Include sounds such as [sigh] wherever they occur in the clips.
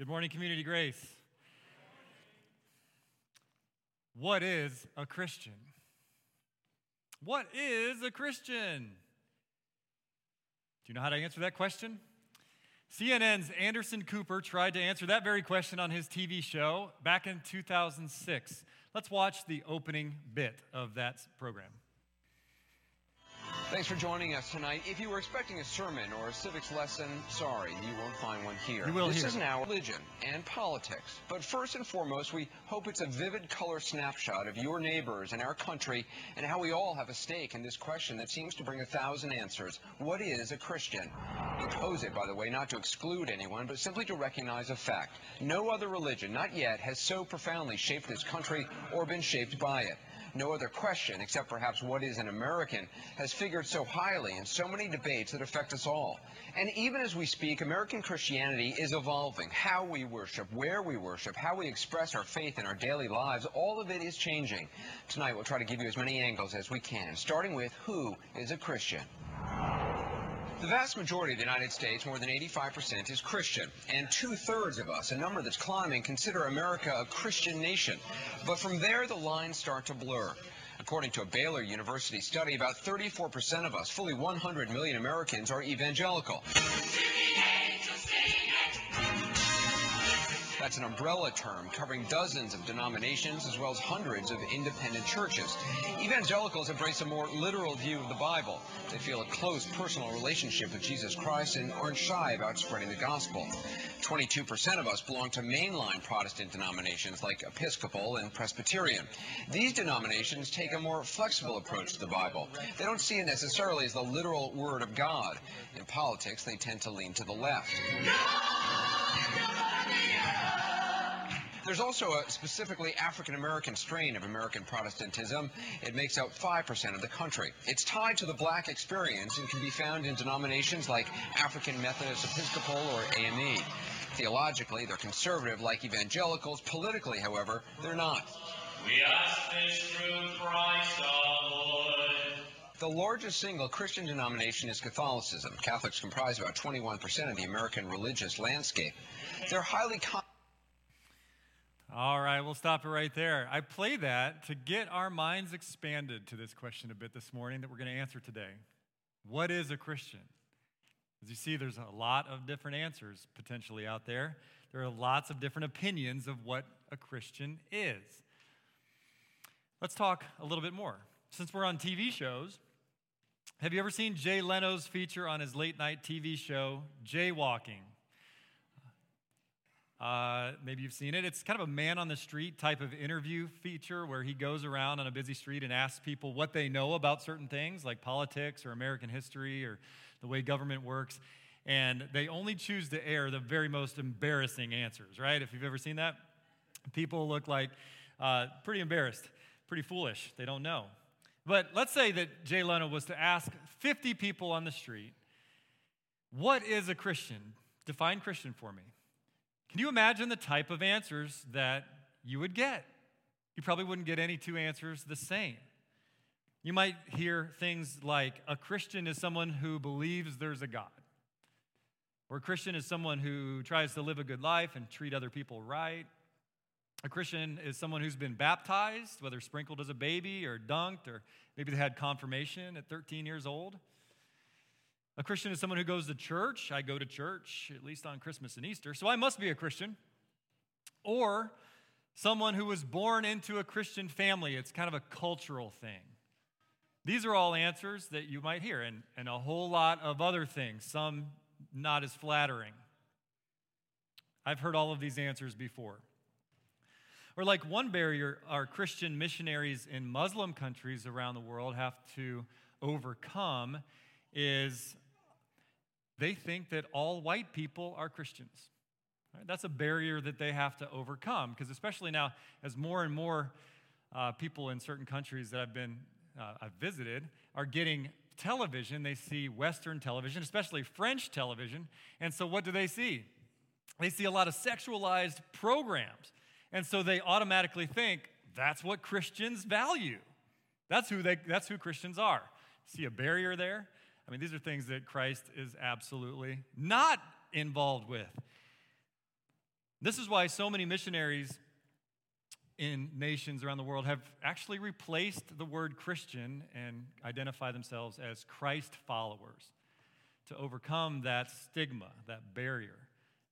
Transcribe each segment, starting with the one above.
Good morning, Community Grace. What is a Christian? What is a Christian? Do you know how to answer that question? CNN's Anderson Cooper tried to answer that very question on his TV show back in 2006. Let's watch the opening bit of that program. Thanks for joining us tonight. If you were expecting a sermon or a civics lesson, sorry, you won't find one here. You will this here. is now religion and politics. But first and foremost, we hope it's a vivid color snapshot of your neighbors and our country and how we all have a stake in this question that seems to bring a thousand answers. What is a Christian? We pose it, by the way, not to exclude anyone, but simply to recognize a fact. No other religion, not yet, has so profoundly shaped this country or been shaped by it. No other question, except perhaps what is an American, has figured so highly in so many debates that affect us all. And even as we speak, American Christianity is evolving. How we worship, where we worship, how we express our faith in our daily lives, all of it is changing. Tonight, we'll try to give you as many angles as we can, starting with who is a Christian. The vast majority of the United States, more than 85%, is Christian, and two-thirds of us, a number that's climbing, consider America a Christian nation. But from there, the lines start to blur. According to a Baylor University study, about 34% of us, fully 100 million Americans, are evangelical. That's an umbrella term covering dozens of denominations as well as hundreds of independent churches. Evangelicals embrace a more literal view of the Bible. They feel a close personal relationship with Jesus Christ and aren't shy about spreading the gospel. 22% of us belong to mainline Protestant denominations like Episcopal and Presbyterian. These denominations take a more flexible approach to the Bible. They don't see it necessarily as the literal Word of God. In politics, they tend to lean to the left. There's also a specifically African American strain of American Protestantism. It makes up 5% of the country. It's tied to the black experience and can be found in denominations like African Methodist Episcopal or AME. Theologically, they're conservative like evangelicals. Politically, however, they're not. We ask this through Christ our Lord. The largest single Christian denomination is Catholicism. Catholics comprise about 21% of the American religious landscape. They're highly All right, we'll stop it right there. I play that to get our minds expanded to this question a bit this morning that we're going to answer today. What is a Christian? As you see, there's a lot of different answers potentially out there. There are lots of different opinions of what a Christian is. Let's talk a little bit more. Since we're on TV shows, have you ever seen Jay Leno's feature on his late night TV show, Jaywalking? Uh, maybe you've seen it. It's kind of a man on the street type of interview feature where he goes around on a busy street and asks people what they know about certain things like politics or American history or the way government works. And they only choose to air the very most embarrassing answers, right? If you've ever seen that, people look like uh, pretty embarrassed, pretty foolish. They don't know. But let's say that Jay Leno was to ask 50 people on the street, What is a Christian? Define Christian for me. Can you imagine the type of answers that you would get? You probably wouldn't get any two answers the same. You might hear things like a Christian is someone who believes there's a God, or a Christian is someone who tries to live a good life and treat other people right. A Christian is someone who's been baptized, whether sprinkled as a baby or dunked, or maybe they had confirmation at 13 years old. A Christian is someone who goes to church. I go to church, at least on Christmas and Easter, so I must be a Christian. Or someone who was born into a Christian family. It's kind of a cultural thing. These are all answers that you might hear, and, and a whole lot of other things, some not as flattering. I've heard all of these answers before. Or, like one barrier our Christian missionaries in Muslim countries around the world have to overcome is they think that all white people are Christians. Right? That's a barrier that they have to overcome because, especially now, as more and more uh, people in certain countries that I've been, uh, I've visited, are getting television, they see Western television, especially French television. And so, what do they see? They see a lot of sexualized programs. And so they automatically think that's what Christians value. That's who, they, that's who Christians are. See a barrier there? I mean, these are things that Christ is absolutely not involved with. This is why so many missionaries in nations around the world have actually replaced the word Christian and identify themselves as Christ followers to overcome that stigma, that barrier.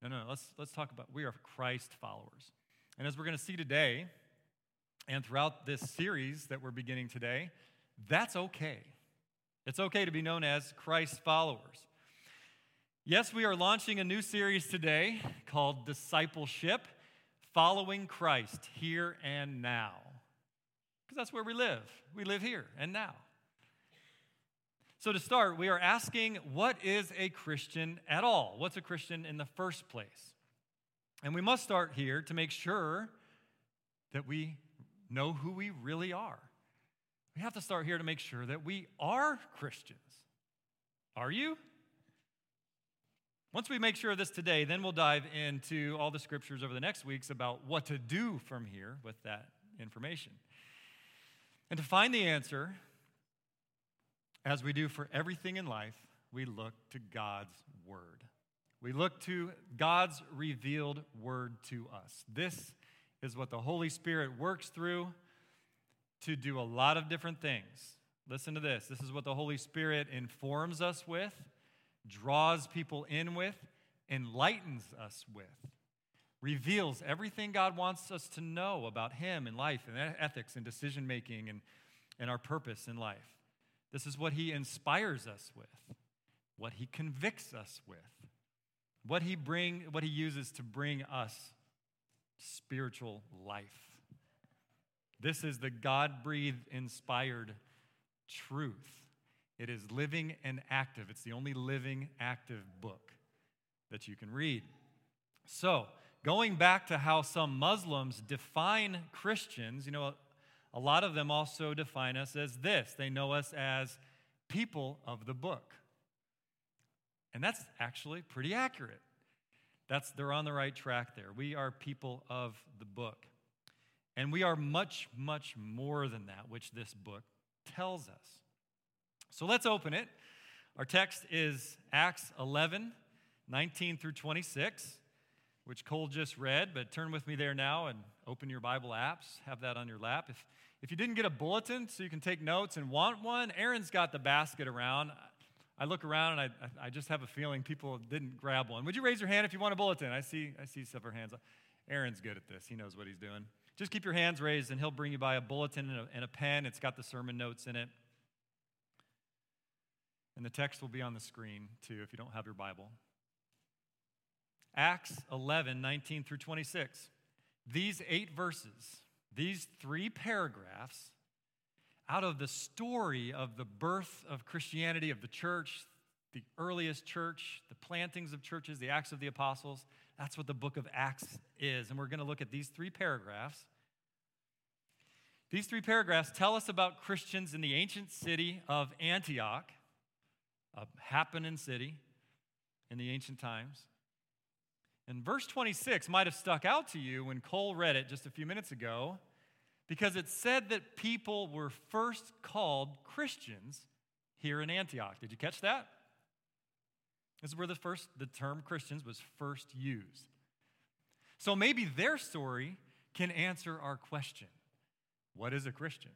No, no, let's, let's talk about we are Christ followers. And as we're going to see today, and throughout this series that we're beginning today, that's okay. It's okay to be known as Christ followers. Yes, we are launching a new series today called Discipleship Following Christ Here and Now. Because that's where we live. We live here and now. So, to start, we are asking what is a Christian at all? What's a Christian in the first place? And we must start here to make sure that we know who we really are. We have to start here to make sure that we are Christians. Are you? Once we make sure of this today, then we'll dive into all the scriptures over the next weeks about what to do from here with that information. And to find the answer, as we do for everything in life, we look to God's Word. We look to God's revealed Word to us. This is what the Holy Spirit works through to do a lot of different things. Listen to this. This is what the Holy Spirit informs us with draws people in with, enlightens us with, reveals everything God wants us to know about Him and life and ethics and decision making and, and our purpose in life. This is what He inspires us with, what He convicts us with, what He bring, what He uses to bring us spiritual life. This is the God breathed, inspired truth it is living and active. It's the only living, active book that you can read. So, going back to how some Muslims define Christians, you know, a lot of them also define us as this they know us as people of the book. And that's actually pretty accurate. That's they're on the right track there. We are people of the book. And we are much much more than that which this book tells us. So let's open it. Our text is Acts 11, 19 through 26, which Cole just read, but turn with me there now and open your Bible apps. Have that on your lap. If, if you didn't get a bulletin so you can take notes and want one, Aaron's got the basket around. I look around and I, I just have a feeling people didn't grab one. Would you raise your hand if you want a bulletin? I see, I see several hands. Aaron's good at this. He knows what he's doing. Just keep your hands raised and he'll bring you by a bulletin and a, and a pen. It's got the sermon notes in it. And the text will be on the screen too if you don't have your Bible. Acts 11, 19 through 26. These eight verses, these three paragraphs, out of the story of the birth of Christianity, of the church, the earliest church, the plantings of churches, the Acts of the Apostles, that's what the book of Acts is. And we're going to look at these three paragraphs. These three paragraphs tell us about Christians in the ancient city of Antioch a happening city in the ancient times. And verse 26 might have stuck out to you when Cole read it just a few minutes ago because it said that people were first called Christians here in Antioch. Did you catch that? This is where the first the term Christians was first used. So maybe their story can answer our question. What is a Christian?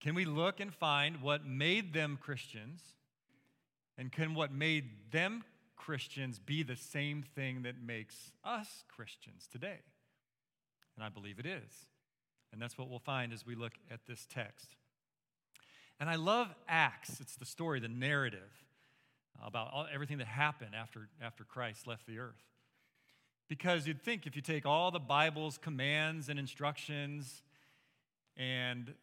Can we look and find what made them Christians and can what made them Christians be the same thing that makes us Christians today? And I believe it is. And that's what we'll find as we look at this text. And I love Acts. It's the story, the narrative about all, everything that happened after, after Christ left the earth. Because you'd think if you take all the Bible's commands and instructions and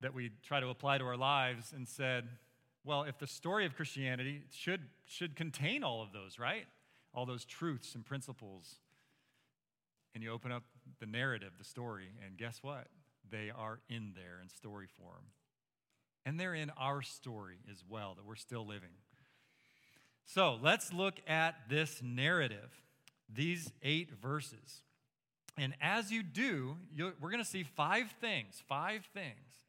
that we try to apply to our lives and said, well, if the story of Christianity should, should contain all of those, right? All those truths and principles. And you open up the narrative, the story, and guess what? They are in there in story form. And they're in our story as well that we're still living. So let's look at this narrative, these eight verses. And as you do, we're going to see five things, five things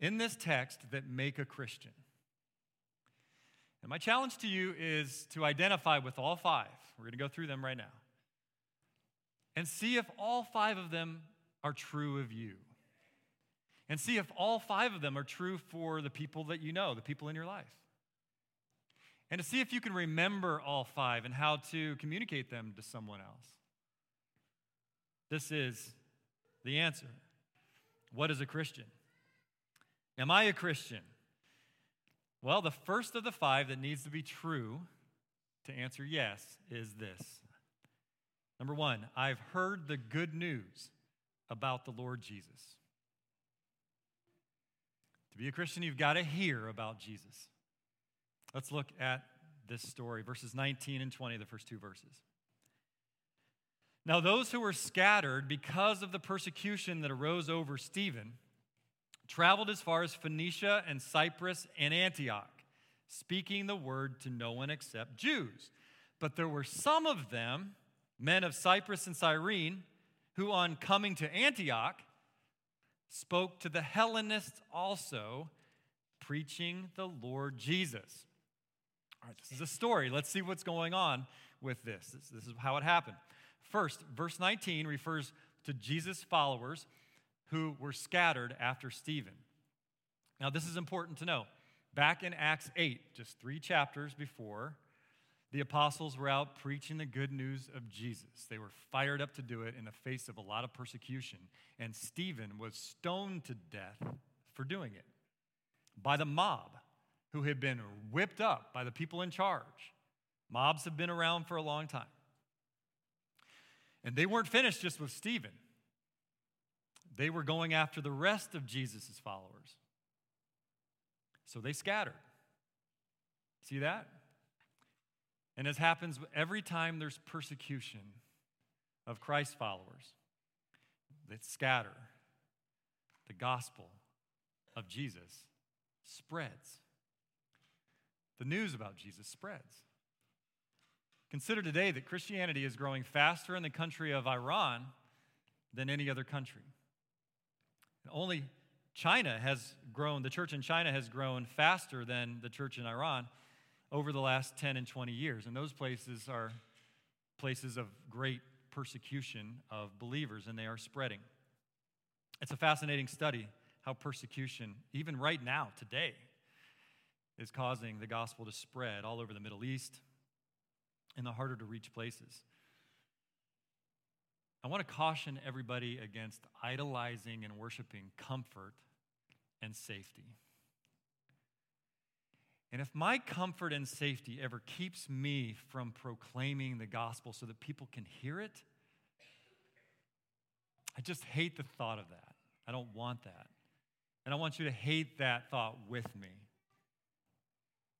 in this text that make a Christian. And my challenge to you is to identify with all five. We're going to go through them right now. and see if all five of them are true of you. And see if all five of them are true for the people that you know, the people in your life. And to see if you can remember all five and how to communicate them to someone else. This is the answer. What is a Christian? Am I a Christian? Well, the first of the five that needs to be true to answer yes is this. Number one, I've heard the good news about the Lord Jesus. To be a Christian, you've got to hear about Jesus. Let's look at this story, verses 19 and 20, the first two verses. Now, those who were scattered because of the persecution that arose over Stephen traveled as far as Phoenicia and Cyprus and Antioch, speaking the word to no one except Jews. But there were some of them, men of Cyprus and Cyrene, who on coming to Antioch spoke to the Hellenists also, preaching the Lord Jesus. All right, this is a story. Let's see what's going on with this. This, this is how it happened. First, verse 19 refers to Jesus' followers who were scattered after Stephen. Now, this is important to know. Back in Acts 8, just three chapters before, the apostles were out preaching the good news of Jesus. They were fired up to do it in the face of a lot of persecution. And Stephen was stoned to death for doing it by the mob who had been whipped up by the people in charge. Mobs have been around for a long time. And they weren't finished just with Stephen, they were going after the rest of Jesus' followers. So they scattered. See that? And as happens every time there's persecution of Christ followers, that scatter, the gospel of Jesus spreads. The news about Jesus spreads. Consider today that Christianity is growing faster in the country of Iran than any other country. And Only China has grown, the church in China has grown faster than the church in Iran over the last 10 and 20 years. And those places are places of great persecution of believers, and they are spreading. It's a fascinating study how persecution, even right now, today, is causing the gospel to spread all over the Middle East and the harder to reach places. I want to caution everybody against idolizing and worshiping comfort and safety. And if my comfort and safety ever keeps me from proclaiming the gospel so that people can hear it, I just hate the thought of that. I don't want that. And I want you to hate that thought with me.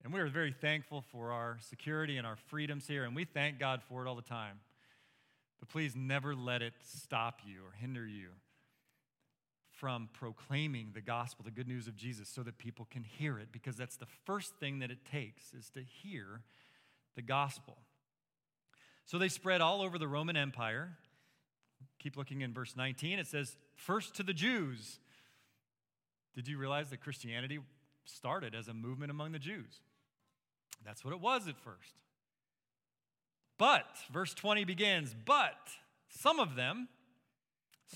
And we are very thankful for our security and our freedoms here, and we thank God for it all the time. But please never let it stop you or hinder you from proclaiming the gospel, the good news of Jesus, so that people can hear it, because that's the first thing that it takes is to hear the gospel. So they spread all over the Roman Empire. Keep looking in verse 19. It says, First to the Jews. Did you realize that Christianity started as a movement among the Jews? That's what it was at first. But, verse 20 begins, but some of them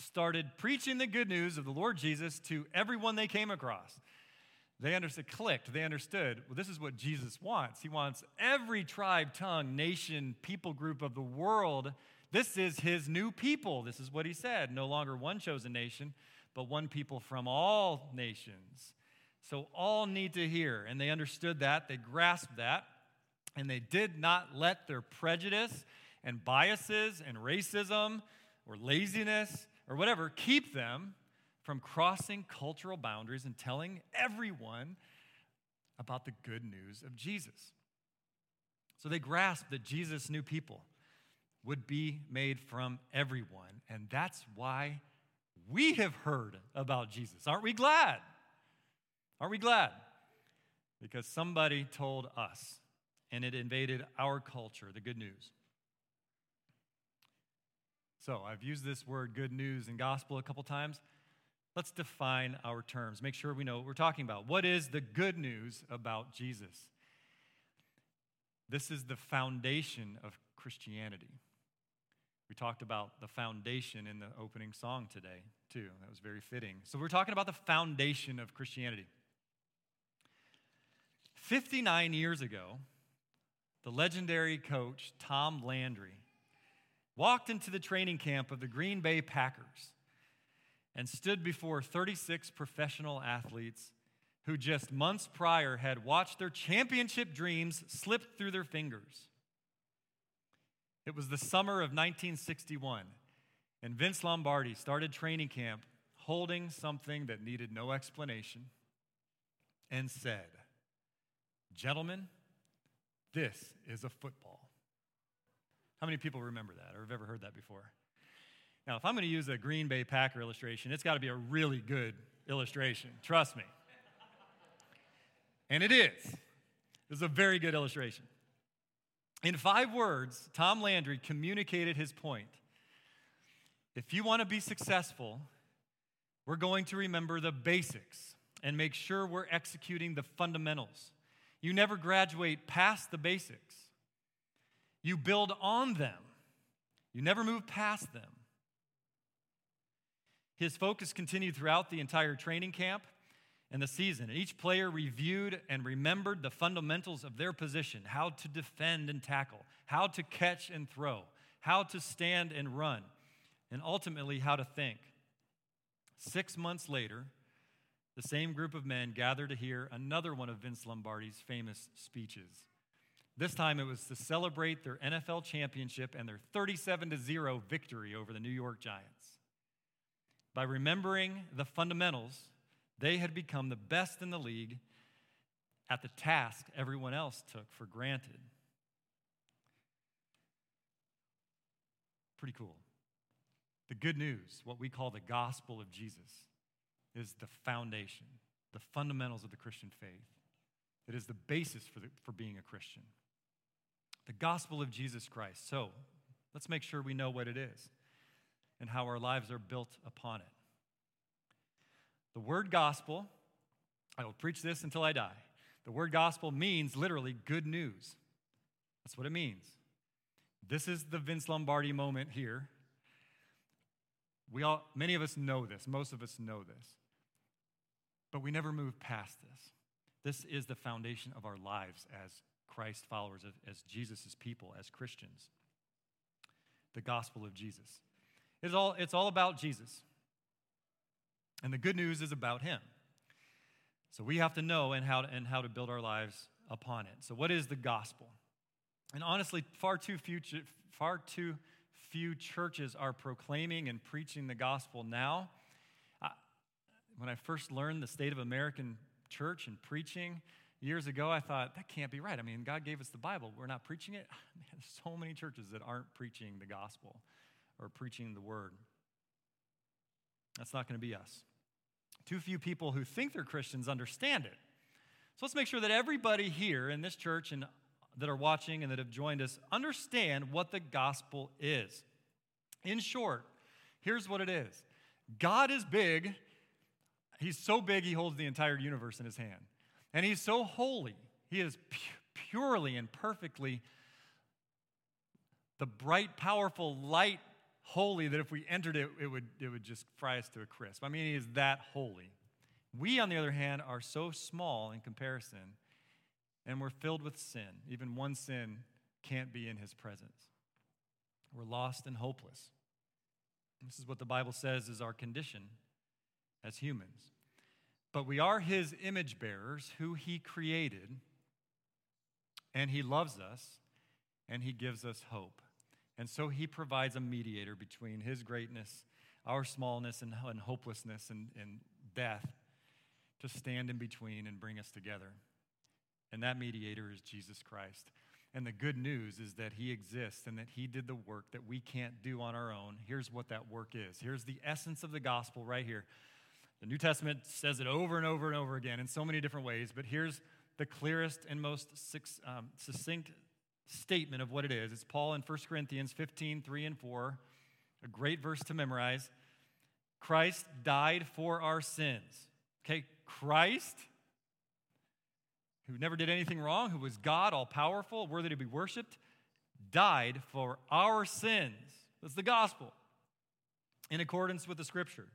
started preaching the good news of the Lord Jesus to everyone they came across. They understood, clicked, they understood, well, this is what Jesus wants. He wants every tribe, tongue, nation, people group of the world. This is his new people. This is what he said. No longer one chosen nation, but one people from all nations. So all need to hear. And they understood that, they grasped that, and they did not let their prejudice and biases and racism or laziness or whatever keep them from crossing cultural boundaries and telling everyone about the good news of Jesus. So they grasped that Jesus knew people would be made from everyone. And that's why we have heard about Jesus. Aren't we glad? Aren't we glad? Because somebody told us and it invaded our culture, the good news. So I've used this word good news and gospel a couple times. Let's define our terms. Make sure we know what we're talking about. What is the good news about Jesus? This is the foundation of Christianity. We talked about the foundation in the opening song today, too. That was very fitting. So, we're talking about the foundation of Christianity. 59 years ago, the legendary coach Tom Landry walked into the training camp of the Green Bay Packers and stood before 36 professional athletes who just months prior had watched their championship dreams slip through their fingers. It was the summer of 1961, and Vince Lombardi started training camp holding something that needed no explanation and said, Gentlemen, this is a football. How many people remember that or have ever heard that before? Now, if I'm going to use a Green Bay Packer illustration, it's got to be a really good illustration. Trust me. And it is. This is a very good illustration. In five words, Tom Landry communicated his point. If you want to be successful, we're going to remember the basics and make sure we're executing the fundamentals. You never graduate past the basics, you build on them, you never move past them. His focus continued throughout the entire training camp and the season. And each player reviewed and remembered the fundamentals of their position how to defend and tackle, how to catch and throw, how to stand and run, and ultimately how to think. Six months later, the same group of men gathered to hear another one of Vince Lombardi's famous speeches. This time it was to celebrate their NFL championship and their 37 0 victory over the New York Giants. By remembering the fundamentals, they had become the best in the league at the task everyone else took for granted. Pretty cool. The good news, what we call the gospel of Jesus, is the foundation, the fundamentals of the Christian faith. It is the basis for, the, for being a Christian. The gospel of Jesus Christ. So let's make sure we know what it is and how our lives are built upon it. The word gospel, I will preach this until I die. The word gospel means literally good news. That's what it means. This is the Vince Lombardi moment here. We all, many of us know this, most of us know this, but we never move past this. This is the foundation of our lives as Christ followers, as Jesus' people, as Christians. The gospel of Jesus. It's all, it's all about Jesus. And the good news is about him. So we have to know and how to, and how to build our lives upon it. So, what is the gospel? And honestly, far too few, far too few churches are proclaiming and preaching the gospel now. When I first learned the state of American church and preaching years ago, I thought, that can't be right. I mean, God gave us the Bible. We're not preaching it. [laughs] Man, there's so many churches that aren't preaching the gospel or preaching the word. That's not going to be us. Too few people who think they're Christians understand it. So let's make sure that everybody here in this church and that are watching and that have joined us understand what the gospel is. In short, here's what it is God is big. He's so big, he holds the entire universe in his hand. And he's so holy. He is purely and perfectly the bright, powerful light holy that if we entered it, it would, it would just fry us to a crisp. I mean, he is that holy. We, on the other hand, are so small in comparison, and we're filled with sin. Even one sin can't be in his presence. We're lost and hopeless. This is what the Bible says is our condition as humans. But we are his image bearers who he created, and he loves us, and he gives us hope. And so he provides a mediator between his greatness, our smallness, and, hopelessness and, and death to stand in between and bring us together. And that mediator is Jesus Christ. And the good news is that he exists and that he did the work that we can't do on our own. Here's what that work is. Here's the essence of the gospel right here. The New Testament says it over and over and over again in so many different ways, but here's the clearest and most um, succinct statement of what it is. It's Paul in 1 Corinthians 15, 3 and 4, a great verse to memorize. Christ died for our sins. Okay, Christ, who never did anything wrong, who was God, all powerful, worthy to be worshiped, died for our sins. That's the gospel in accordance with the scripture.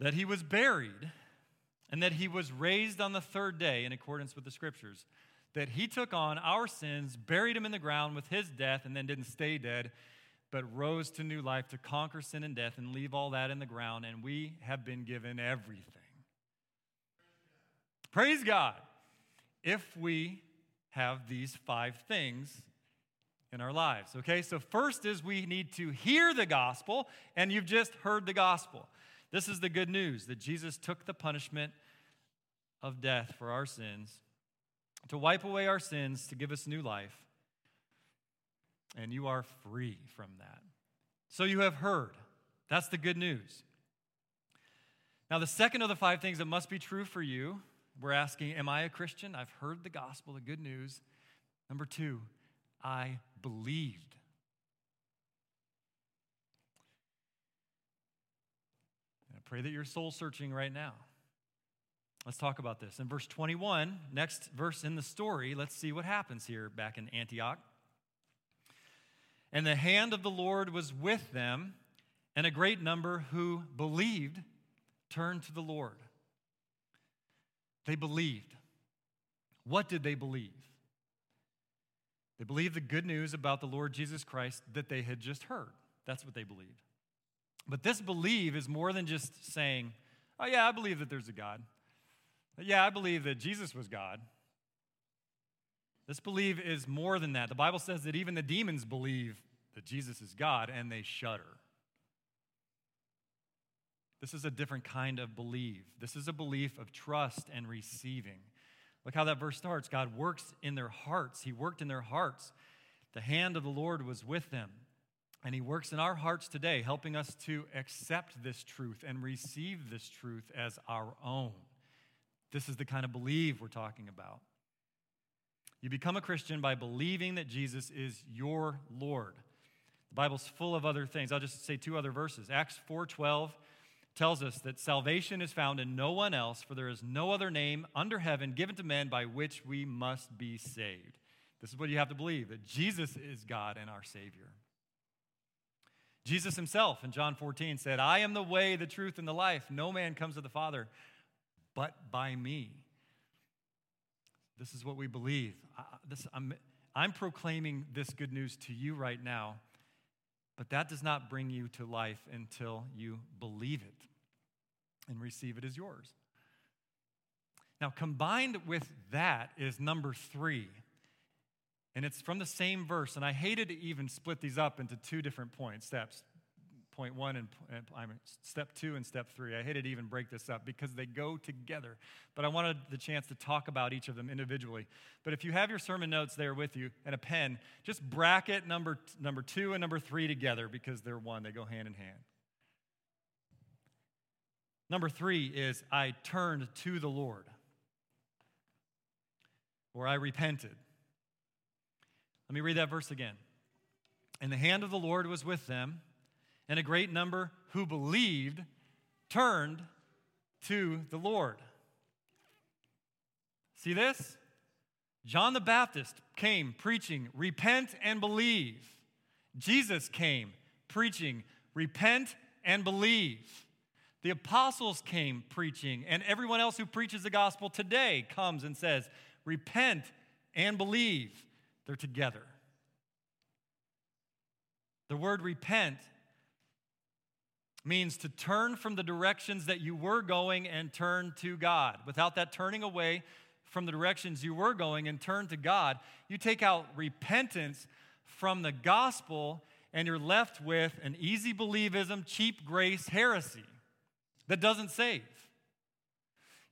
That he was buried and that he was raised on the third day in accordance with the scriptures. That he took on our sins, buried him in the ground with his death, and then didn't stay dead, but rose to new life to conquer sin and death and leave all that in the ground. And we have been given everything. Praise God. If we have these five things in our lives. Okay, so first is we need to hear the gospel, and you've just heard the gospel. This is the good news that Jesus took the punishment of death for our sins, to wipe away our sins, to give us new life. And you are free from that. So you have heard. That's the good news. Now, the second of the five things that must be true for you, we're asking, Am I a Christian? I've heard the gospel, the good news. Number two, I believed. And I pray that you're soul searching right now. Let's talk about this. In verse 21, next verse in the story, let's see what happens here back in Antioch. And the hand of the Lord was with them, and a great number who believed turned to the Lord. They believed. What did they believe? They believed the good news about the Lord Jesus Christ that they had just heard. That's what they believed. But this believe is more than just saying, oh, yeah, I believe that there's a God. Yeah, I believe that Jesus was God. This believe is more than that. The Bible says that even the demons believe that Jesus is God and they shudder. This is a different kind of believe. This is a belief of trust and receiving. Look how that verse starts. God works in their hearts. He worked in their hearts. The hand of the Lord was with them. And He works in our hearts today, helping us to accept this truth and receive this truth as our own. This is the kind of believe we're talking about. You become a Christian by believing that Jesus is your Lord. The Bible's full of other things. I'll just say two other verses. Acts 4:12 tells us that salvation is found in no one else, for there is no other name under heaven given to men by which we must be saved. This is what you have to believe that Jesus is God and our Savior. Jesus himself in John 14 said, I am the way, the truth, and the life. No man comes to the Father but by me. This is what we believe. I, this, I'm, I'm proclaiming this good news to you right now, but that does not bring you to life until you believe it and receive it as yours. Now, combined with that is number three. And it's from the same verse. And I hated to even split these up into two different points, steps. Point one and, and step two and step three. I hated to even break this up because they go together. But I wanted the chance to talk about each of them individually. But if you have your sermon notes there with you and a pen, just bracket number, number two and number three together because they're one, they go hand in hand. Number three is I turned to the Lord, or I repented. Let me read that verse again. And the hand of the Lord was with them, and a great number who believed turned to the Lord. See this? John the Baptist came preaching, repent and believe. Jesus came preaching, repent and believe. The apostles came preaching, and everyone else who preaches the gospel today comes and says, Repent and believe. They're together. The word repent means to turn from the directions that you were going and turn to God. Without that turning away from the directions you were going and turn to God, you take out repentance from the gospel and you're left with an easy believism, cheap grace heresy that doesn't save.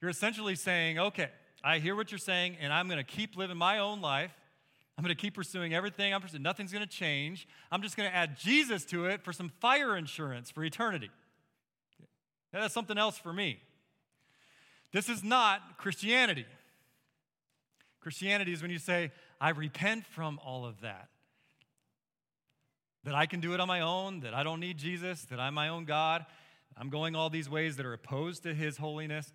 You're essentially saying, okay, I hear what you're saying, and I'm going to keep living my own life. I'm going to keep pursuing everything I'm pursuing. Nothing's going to change. I'm just going to add Jesus to it for some fire insurance for eternity. That's something else for me. This is not Christianity. Christianity is when you say, I repent from all of that. That I can do it on my own, that I don't need Jesus, that I'm my own God. I'm going all these ways that are opposed to his holiness,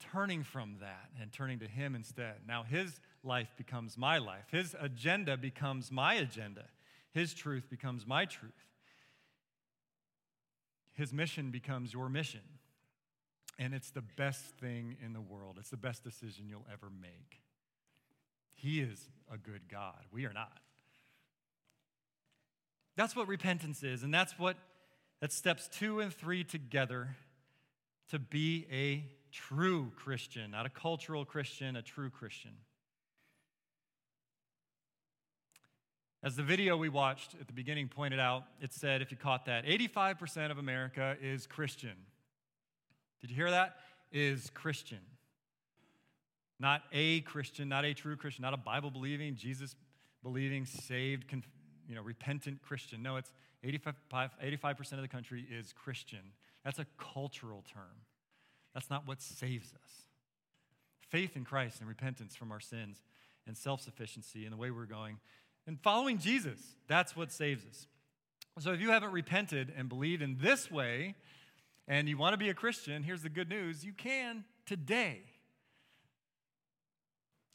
turning from that and turning to him instead. Now his life becomes my life, his agenda becomes my agenda. His truth becomes my truth. His mission becomes your mission. And it's the best thing in the world. It's the best decision you'll ever make. He is a good God. We are not. That's what repentance is, and that's what that steps two and three together to be a true Christian, not a cultural Christian, a true Christian. As the video we watched at the beginning pointed out, it said, if you caught that, 85% of America is Christian. Did you hear that? Is Christian. Not a Christian, not a true Christian, not a Bible believing, Jesus believing, saved, you know, repentant Christian. No, it's 85, 85% of the country is Christian. That's a cultural term. That's not what saves us. Faith in Christ and repentance from our sins and self sufficiency and the way we're going and following Jesus, that's what saves us. So if you haven't repented and believed in this way and you want to be a Christian, here's the good news you can today.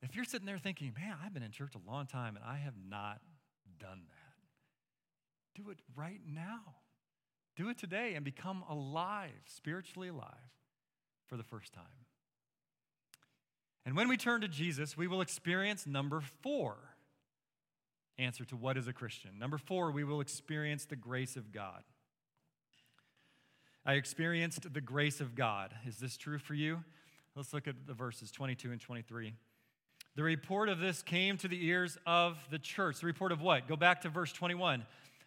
If you're sitting there thinking, man, I've been in church a long time and I have not done that, do it right now. Do it today and become alive, spiritually alive, for the first time. And when we turn to Jesus, we will experience number four answer to what is a Christian. Number four, we will experience the grace of God. I experienced the grace of God. Is this true for you? Let's look at the verses 22 and 23. The report of this came to the ears of the church. The report of what? Go back to verse 21.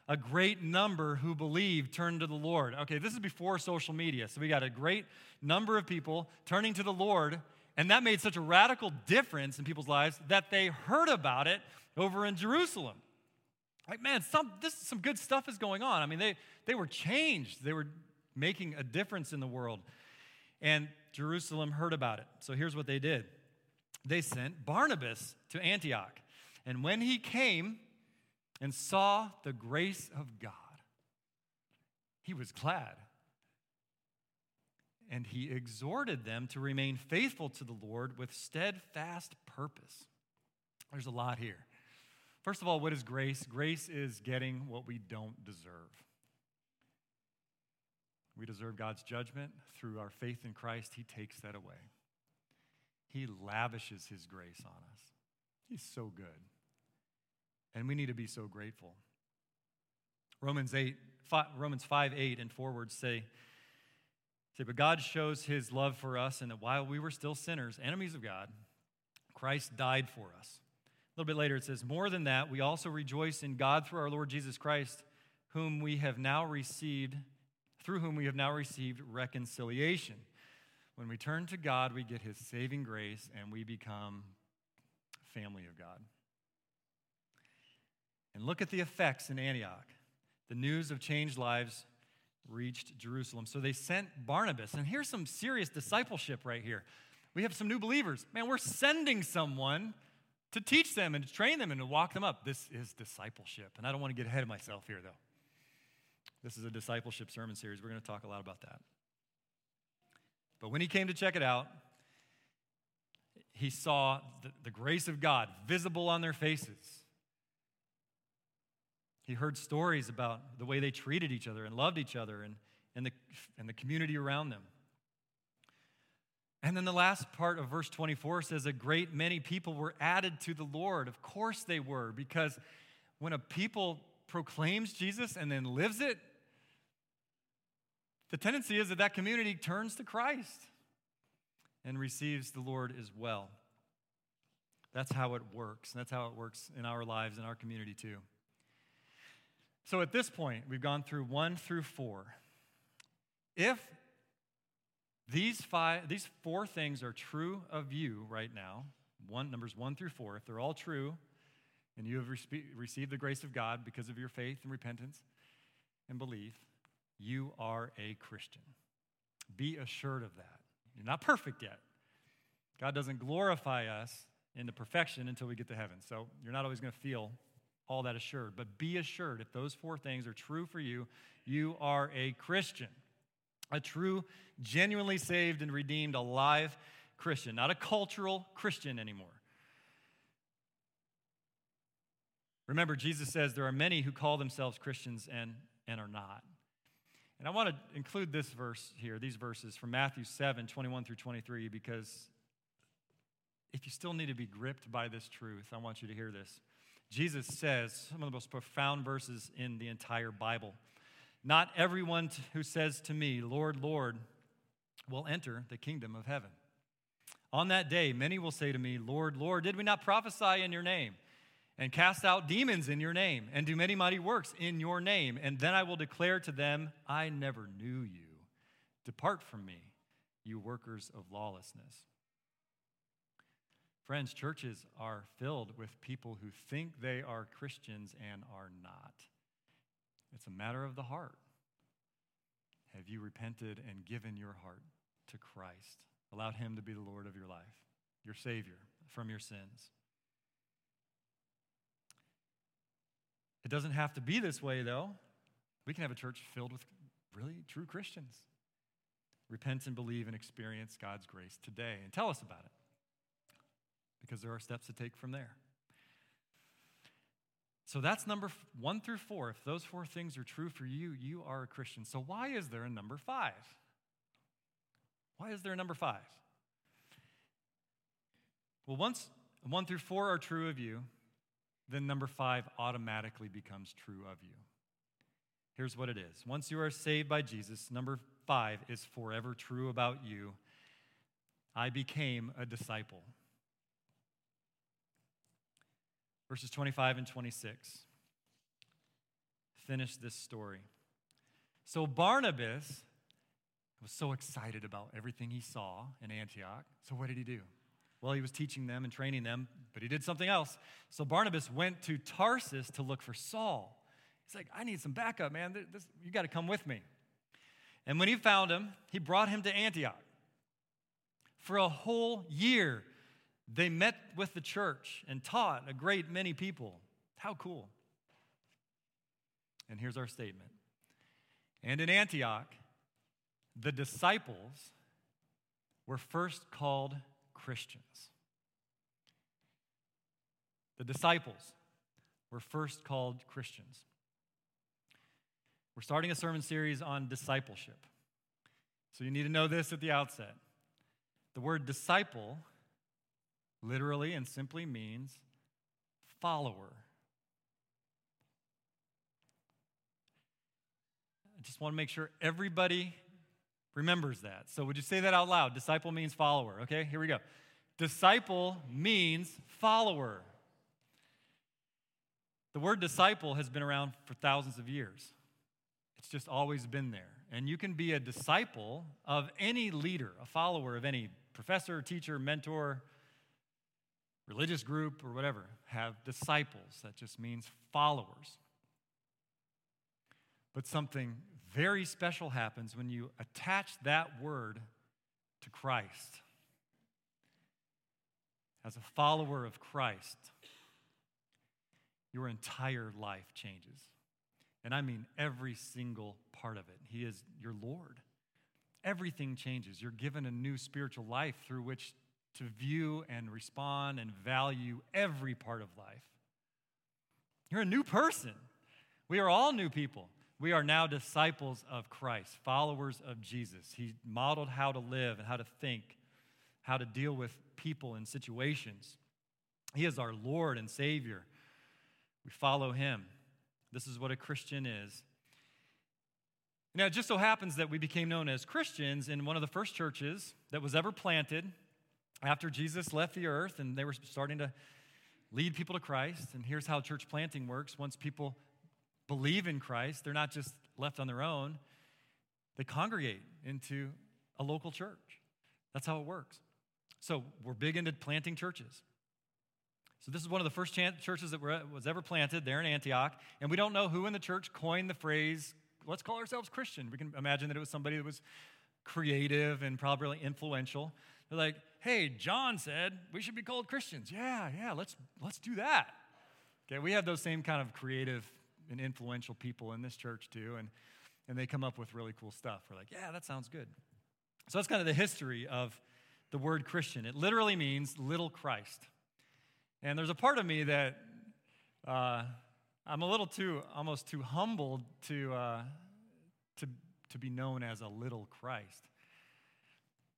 A great number who believed turned to the Lord. Okay, this is before social media. So we got a great number of people turning to the Lord, and that made such a radical difference in people's lives that they heard about it over in Jerusalem. Like, man, some, this, some good stuff is going on. I mean, they, they were changed, they were making a difference in the world. And Jerusalem heard about it. So here's what they did they sent Barnabas to Antioch. And when he came and saw the grace of God, he was glad. And he exhorted them to remain faithful to the Lord with steadfast purpose. There's a lot here. First of all, what is grace? Grace is getting what we don't deserve. We deserve God's judgment. Through our faith in Christ, He takes that away. He lavishes His grace on us. He's so good. And we need to be so grateful. Romans 8, 5, Romans 5, 8 and forward say, say, but God shows his love for us, and that while we were still sinners, enemies of God, Christ died for us little bit later, it says, More than that, we also rejoice in God through our Lord Jesus Christ, whom we have now received, through whom we have now received reconciliation. When we turn to God, we get his saving grace and we become family of God. And look at the effects in Antioch. The news of changed lives reached Jerusalem. So they sent Barnabas. And here's some serious discipleship right here. We have some new believers. Man, we're sending someone to teach them and to train them and to walk them up. This is discipleship. And I don't want to get ahead of myself here, though. This is a discipleship sermon series. We're going to talk a lot about that. But when he came to check it out, he saw the, the grace of God visible on their faces. He heard stories about the way they treated each other and loved each other and, and, the, and the community around them. And then the last part of verse 24 says, A great many people were added to the Lord. Of course they were, because when a people proclaims Jesus and then lives it, the tendency is that that community turns to Christ and receives the Lord as well. That's how it works. That's how it works in our lives, in our community too. So at this point, we've gone through one through four. If these, five, these four things are true of you right now. One, numbers one through four. If they're all true, and you have re- received the grace of God because of your faith and repentance and belief, you are a Christian. Be assured of that. You're not perfect yet. God doesn't glorify us into perfection until we get to heaven. So you're not always going to feel all that assured. But be assured if those four things are true for you, you are a Christian a true, genuinely saved and redeemed, alive Christian, not a cultural Christian anymore. Remember, Jesus says there are many who call themselves Christians and, and are not. And I want to include this verse here, these verses from Matthew 7 21 through 23, because if you still need to be gripped by this truth, I want you to hear this. Jesus says some of the most profound verses in the entire Bible. Not everyone who says to me, Lord, Lord, will enter the kingdom of heaven. On that day, many will say to me, Lord, Lord, did we not prophesy in your name? And cast out demons in your name, and do many mighty works in your name. And then I will declare to them, I never knew you. Depart from me, you workers of lawlessness. Friends, churches are filled with people who think they are Christians and are not. It's a matter of the heart. Have you repented and given your heart to Christ? Allowed Him to be the Lord of your life, your Savior from your sins. It doesn't have to be this way, though. We can have a church filled with really true Christians. Repent and believe and experience God's grace today and tell us about it because there are steps to take from there. So that's number one through four. If those four things are true for you, you are a Christian. So why is there a number five? Why is there a number five? Well, once one through four are true of you, then number five automatically becomes true of you. Here's what it is once you are saved by Jesus, number five is forever true about you. I became a disciple. Verses 25 and 26 finish this story. So Barnabas was so excited about everything he saw in Antioch. So what did he do? Well, he was teaching them and training them, but he did something else. So Barnabas went to Tarsus to look for Saul. He's like, I need some backup, man. This, you got to come with me. And when he found him, he brought him to Antioch. For a whole year, they met with the church and taught a great many people. How cool. And here's our statement. And in Antioch, the disciples were first called Christians. The disciples were first called Christians. We're starting a sermon series on discipleship. So you need to know this at the outset. The word disciple literally and simply means follower. I just want to make sure everybody remembers that. So, would you say that out loud? Disciple means follower. Okay, here we go. Disciple means follower. The word disciple has been around for thousands of years, it's just always been there. And you can be a disciple of any leader, a follower of any professor, teacher, mentor, religious group, or whatever. Have disciples. That just means followers. But something very special happens when you attach that word to Christ. As a follower of Christ, your entire life changes. And I mean every single part of it. He is your Lord. Everything changes. You're given a new spiritual life through which to view and respond and value every part of life. You're a new person. We are all new people. We are now disciples of Christ, followers of Jesus. He modeled how to live and how to think, how to deal with people and situations. He is our Lord and Savior. We follow Him. This is what a Christian is. Now, it just so happens that we became known as Christians in one of the first churches that was ever planted after Jesus left the earth and they were starting to lead people to Christ. And here's how church planting works once people believe in Christ, they're not just left on their own, they congregate into a local church. That's how it works. So we're big into planting churches. So this is one of the first churches that was ever planted there in Antioch, and we don't know who in the church coined the phrase, let's call ourselves Christian. We can imagine that it was somebody that was creative and probably influential. They're like, hey, John said we should be called Christians. Yeah, yeah, let's let's do that. Okay, we have those same kind of creative and influential people in this church too, and, and they come up with really cool stuff. We're like, yeah, that sounds good. So that's kind of the history of the word Christian. It literally means little Christ. And there's a part of me that Uh, I'm a little too, almost too humbled to, uh, to, to be known as a little Christ.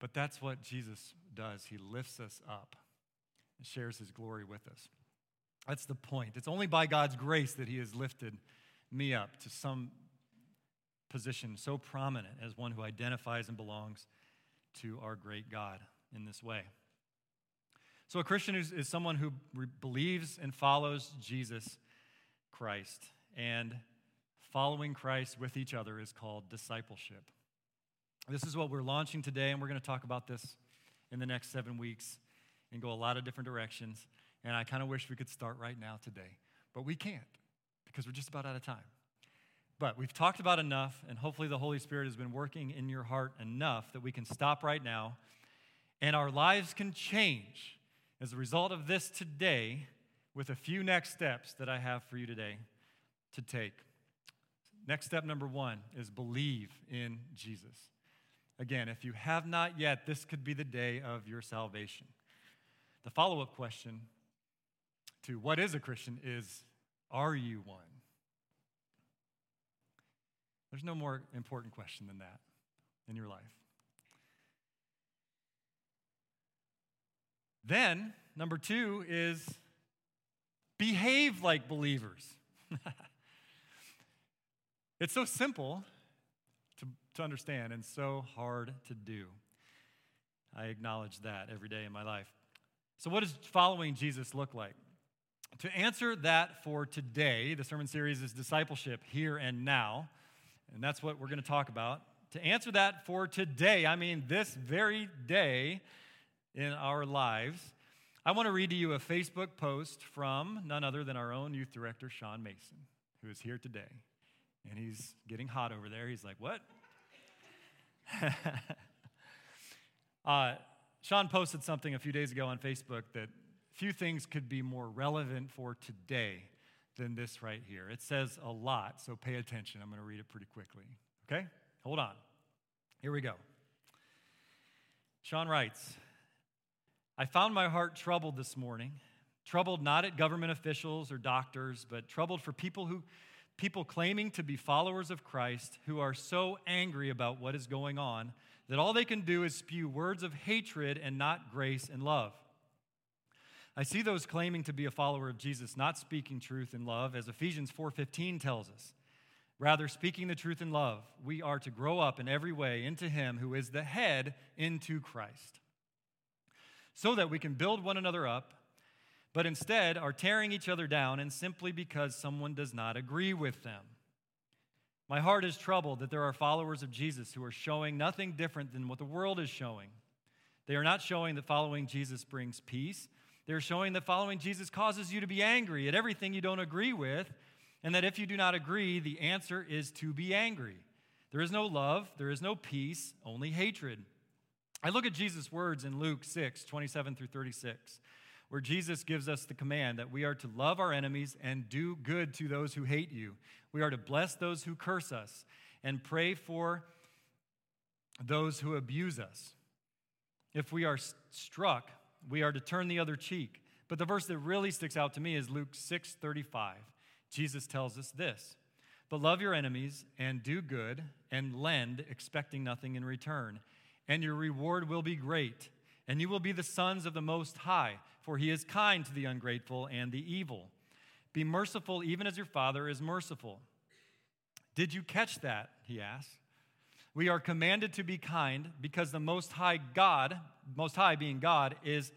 But that's what Jesus does. He lifts us up and shares his glory with us. That's the point. It's only by God's grace that he has lifted me up to some position so prominent as one who identifies and belongs to our great God in this way. So, a Christian is, is someone who re- believes and follows Jesus Christ. And following Christ with each other is called discipleship. This is what we're launching today, and we're going to talk about this in the next seven weeks and go a lot of different directions. And I kind of wish we could start right now today, but we can't because we're just about out of time. But we've talked about enough, and hopefully the Holy Spirit has been working in your heart enough that we can stop right now and our lives can change as a result of this today, with a few next steps that I have for you today to take. Next step number one is believe in Jesus. Again, if you have not yet, this could be the day of your salvation. The follow up question to what is a Christian is are you one? There's no more important question than that in your life. Then, number two is behave like believers. [laughs] it's so simple to, understand and so hard to do. I acknowledge that every day in my life. So, what does following Jesus look like? To answer that for today, the sermon series is discipleship here and now, and that's what we're going to talk about. To answer that for today, I mean this very day, in our lives, I want to read to you a Facebook post from none other than our own youth director, Sean Mason, who is here today. And he's getting hot over there. He's like, What? [laughs] uh, Sean posted something a few days ago on Facebook that few things could be more relevant for today than this right here. It says a lot, so pay attention. I'm going to read it pretty quickly. Okay? Hold on. Here we go. Sean writes, I found my heart troubled this morning, troubled not at government officials or doctors, but troubled for people who people claiming to be followers of Christ who are so angry about what is going on that all they can do is spew words of hatred and not grace and love. I see those claiming to be a follower of Jesus not speaking truth in love as Ephesians 4:15 tells us. Rather speaking the truth in love, we are to grow up in every way into him who is the head into Christ so that we can build one another up, but instead are tearing each other down and simply because someone does not agree with them. My heart is troubled that there are followers of Jesus who are showing nothing different than what the world is showing. They are not showing that following Jesus brings peace. They're showing that following Jesus causes you to be angry at everything you don't agree with, and that if you do not agree, the answer is to be angry. There is no love, there is no peace, only hatred. I look at Jesus' words in Luke 6, 27 through 36, where Jesus gives us the command that we are to love our enemies and do good to those who hate you. We are to bless those who curse us and pray for those who abuse us. If we are struck, we are to turn the other cheek. But the verse that really sticks out to me is Luke 6 35. Jesus tells us this But love your enemies and do good and lend, expecting nothing in return and your reward will be great. And you will be the sons of the Most High, for he is kind to the ungrateful and the evil. Be merciful even as your Father is merciful. Did you catch that? He asked. We are commanded to be kind because the Most High God, Most High being God, is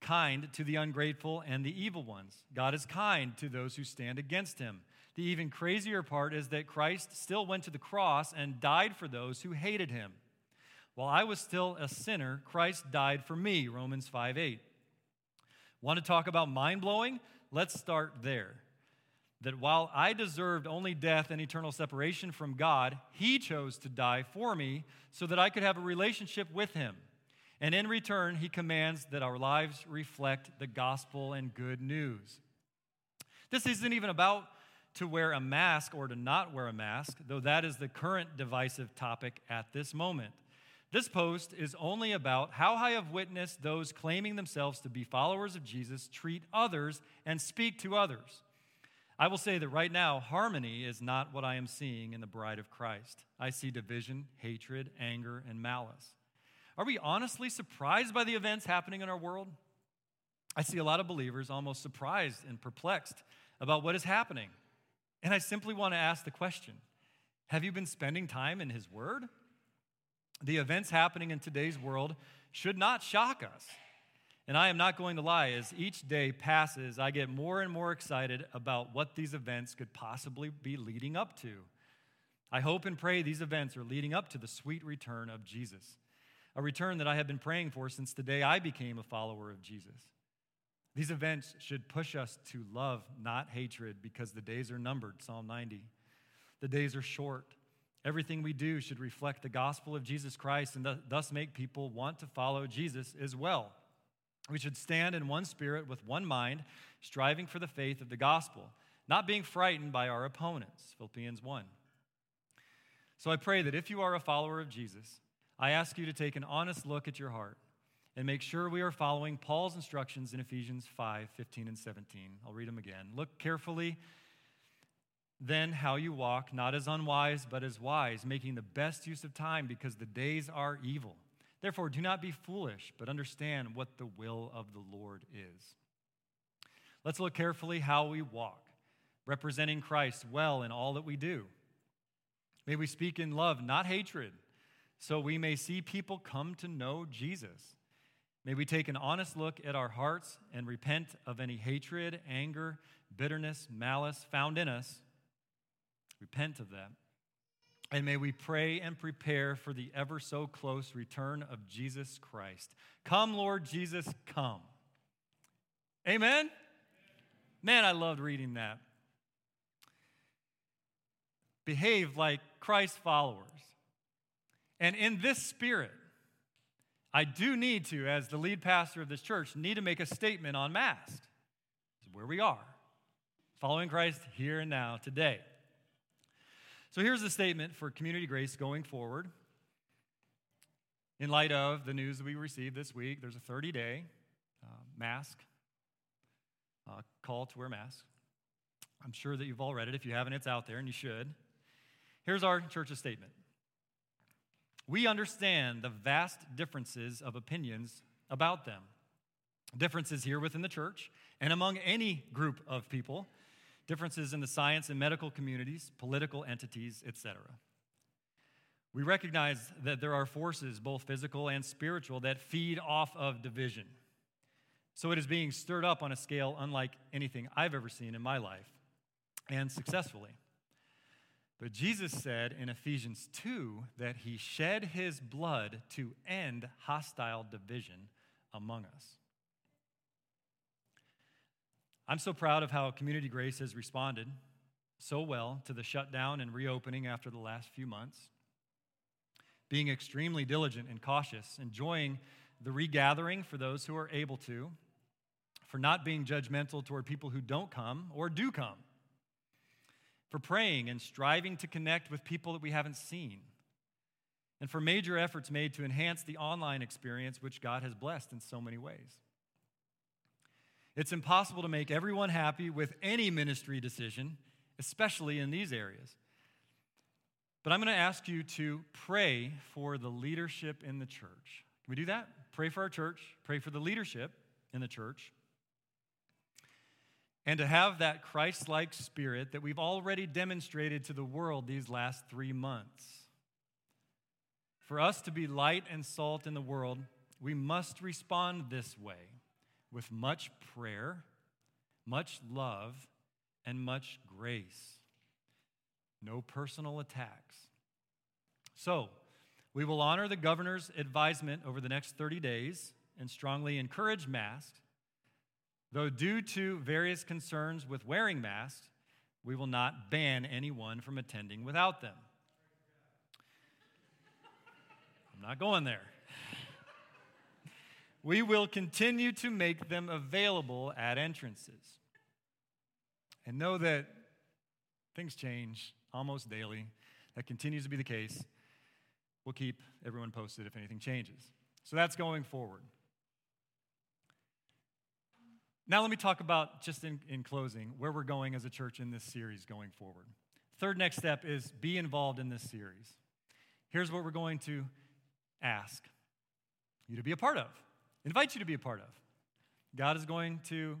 kind to the ungrateful and the evil ones. God is kind to those who stand against him. The even crazier part is that Christ still went to the cross and died for those who hated him. While I was still a sinner, Christ died for me, Romans 5 8. Want to talk about mind blowing? Let's start there. That while I deserved only death and eternal separation from God, He chose to die for me so that I could have a relationship with Him. And in return, He commands that our lives reflect the gospel and good news. This isn't even about to wear a mask or to not wear a mask, though that is the current divisive topic at this moment. This post is only about how I have witnessed those claiming themselves to be followers of Jesus treat others and speak to others. I will say that right now, harmony is not what I am seeing in the bride of Christ. I see division, hatred, anger, and malice. Are we honestly surprised by the events happening in our world? I see a lot of believers almost surprised and perplexed about what is happening. And I simply want to ask the question Have you been spending time in His Word? The events happening in today's world should not shock us. And I am not going to lie, as each day passes, I get more and more excited about what these events could possibly be leading up to. I hope and pray these events are leading up to the sweet return of Jesus, a return that I have been praying for since the day I became a follower of Jesus. These events should push us to love, not hatred, because the days are numbered, Psalm 90. The days are short. Everything we do should reflect the gospel of Jesus Christ and thus make people want to follow Jesus as well. We should stand in one spirit with one mind, striving for the faith of the gospel, not being frightened by our opponents. Philippians 1. So I pray that if you are a follower of Jesus, I ask you to take an honest look at your heart and make sure we are following Paul's instructions in Ephesians 5 15 and 17. I'll read them again. Look carefully then how you walk, not as unwise, but as wise, making the best use of time because the days are evil. Therefore, do not be foolish, but understand what the will of the Lord is. Let's look carefully how we walk, representing Christ well in all that we do. May we speak in love, not hatred, so we may see people come to know Jesus. May we take an honest look at our hearts and repent of any hatred, anger, bitterness, malice found in us. Repent of that. And may we pray and prepare for the ever so close return of Jesus Christ. Come, Lord Jesus, come. Amen? Man, I loved reading that. Behave like Christ followers. And in this spirit, I do need to, as the lead pastor of this church, need to make a statement on mask. Where we are, following Christ here and now, today. So here's the statement for Community Grace going forward. In light of the news that we received this week, there's a 30 day uh, mask uh, call to wear masks. I'm sure that you've all read it. If you haven't, it's out there and you should. Here's our church's statement We understand the vast differences of opinions about them. Differences here within the church and among any group of people differences in the science and medical communities, political entities, etc. We recognize that there are forces, both physical and spiritual, that feed off of division. So it is being stirred up on a scale unlike anything I've ever seen in my life, and successfully. But Jesus said in Ephesians 2 that he shed his blood to end hostile division among us. I'm so proud of how Community Grace has responded so well to the shutdown and reopening after the last few months. Being extremely diligent and cautious, enjoying the regathering for those who are able to, for not being judgmental toward people who don't come or do come, for praying and striving to connect with people that we haven't seen, and for major efforts made to enhance the online experience, which God has blessed in so many ways. It's impossible to make everyone happy with any ministry decision, especially in these areas. But I'm going to ask you to pray for the leadership in the church. Can we do that? Pray for our church, pray for the leadership in the church. And to have that Christ like spirit that we've already demonstrated to the world these last three months. For us to be light and salt in the world, we must respond this way with much prayer, much love, and much grace. No personal attacks. So, we will honor the governor's advisement over the next 30 days and strongly encourage masks. Though, due to various concerns with wearing masks, we will not ban anyone from attending without them. I'm not going there we will continue to make them available at entrances. And know that things change almost daily. That continues to be the case. We'll keep everyone posted if anything changes. So that's going forward. Now, let me talk about, just in, in closing, where we're going as a church in this series going forward. Third next step is be involved in this series. Here's what we're going to ask you to be a part of, invite you to be a part of. God is going to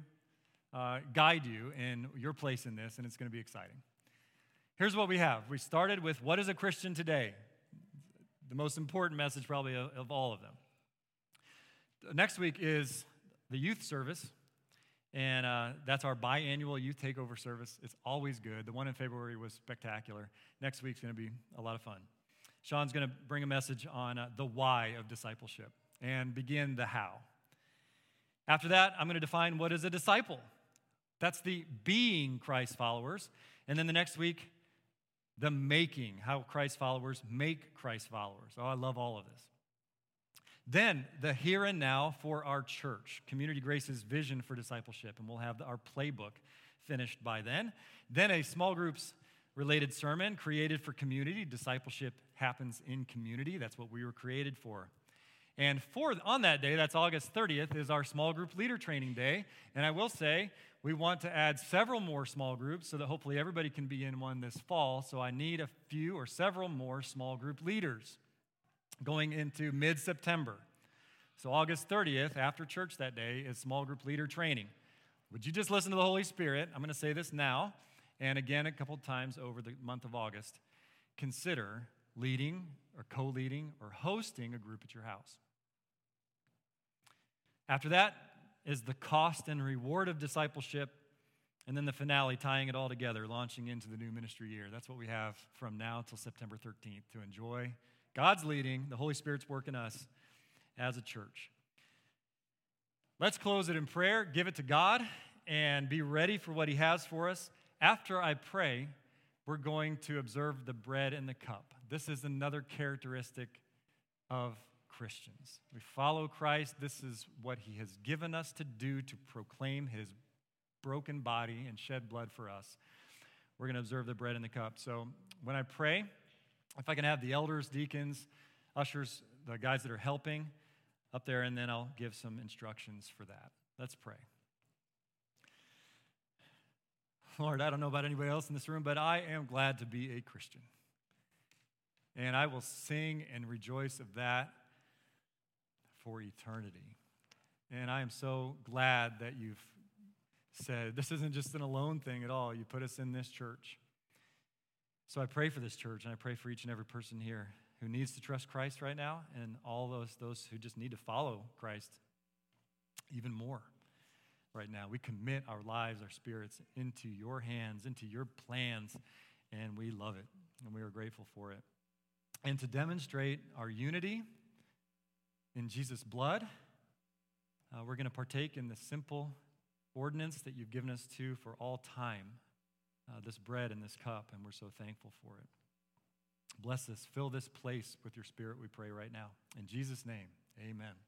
uh, guide you in your place in this, and it's going to be exciting. Here's what we have we started with what is a Christian today? The most important message, probably, of, of all of them. Next week is the youth service. And uh, that's our biannual youth takeover service. It's always good. The one in February was spectacular. Next week's going to be a lot of fun. Sean's going to bring a message on uh, the why of discipleship and begin the how. After that, I'm going to define what is a disciple. That's the being Christ followers. And then the next week, the making, how Christ followers make Christ followers. Oh, I love all of this. Then, the here and now for our church, Community Grace's vision for discipleship, and we'll have our playbook finished by then. Then, a small groups related sermon created for community. Discipleship happens in community. That's what we were created for. And for on that day, that's August 30th, is our small group leader training day. And I will say, we want to add several more small groups so that hopefully everybody can be in one this fall. So I need a few or several more small group leaders going into mid September. So, August 30th, after church that day, is small group leader training. Would you just listen to the Holy Spirit? I'm going to say this now and again a couple times over the month of August. Consider leading or co leading or hosting a group at your house. After that is the cost and reward of discipleship, and then the finale, tying it all together, launching into the new ministry year. That's what we have from now till September 13th to enjoy God's leading, the Holy Spirit's work in us as a church. Let's close it in prayer, give it to God, and be ready for what He has for us. After I pray, we're going to observe the bread and the cup. This is another characteristic of Christians. We follow Christ. This is what He has given us to do to proclaim His broken body and shed blood for us. We're going to observe the bread and the cup. So when I pray, if I can have the elders, deacons, ushers, the guys that are helping up there, and then I'll give some instructions for that. Let's pray. Lord, I don't know about anybody else in this room, but I am glad to be a Christian. And I will sing and rejoice of that for eternity. And I am so glad that you've said this isn't just an alone thing at all. You put us in this church. So I pray for this church, and I pray for each and every person here who needs to trust Christ right now, and all those, those who just need to follow Christ even more right now. We commit our lives, our spirits into your hands, into your plans, and we love it, and we are grateful for it. And to demonstrate our unity in Jesus' blood, uh, we're going to partake in the simple ordinance that you've given us to for all time uh, this bread and this cup, and we're so thankful for it. Bless us. Fill this place with your spirit, we pray right now. In Jesus' name, amen.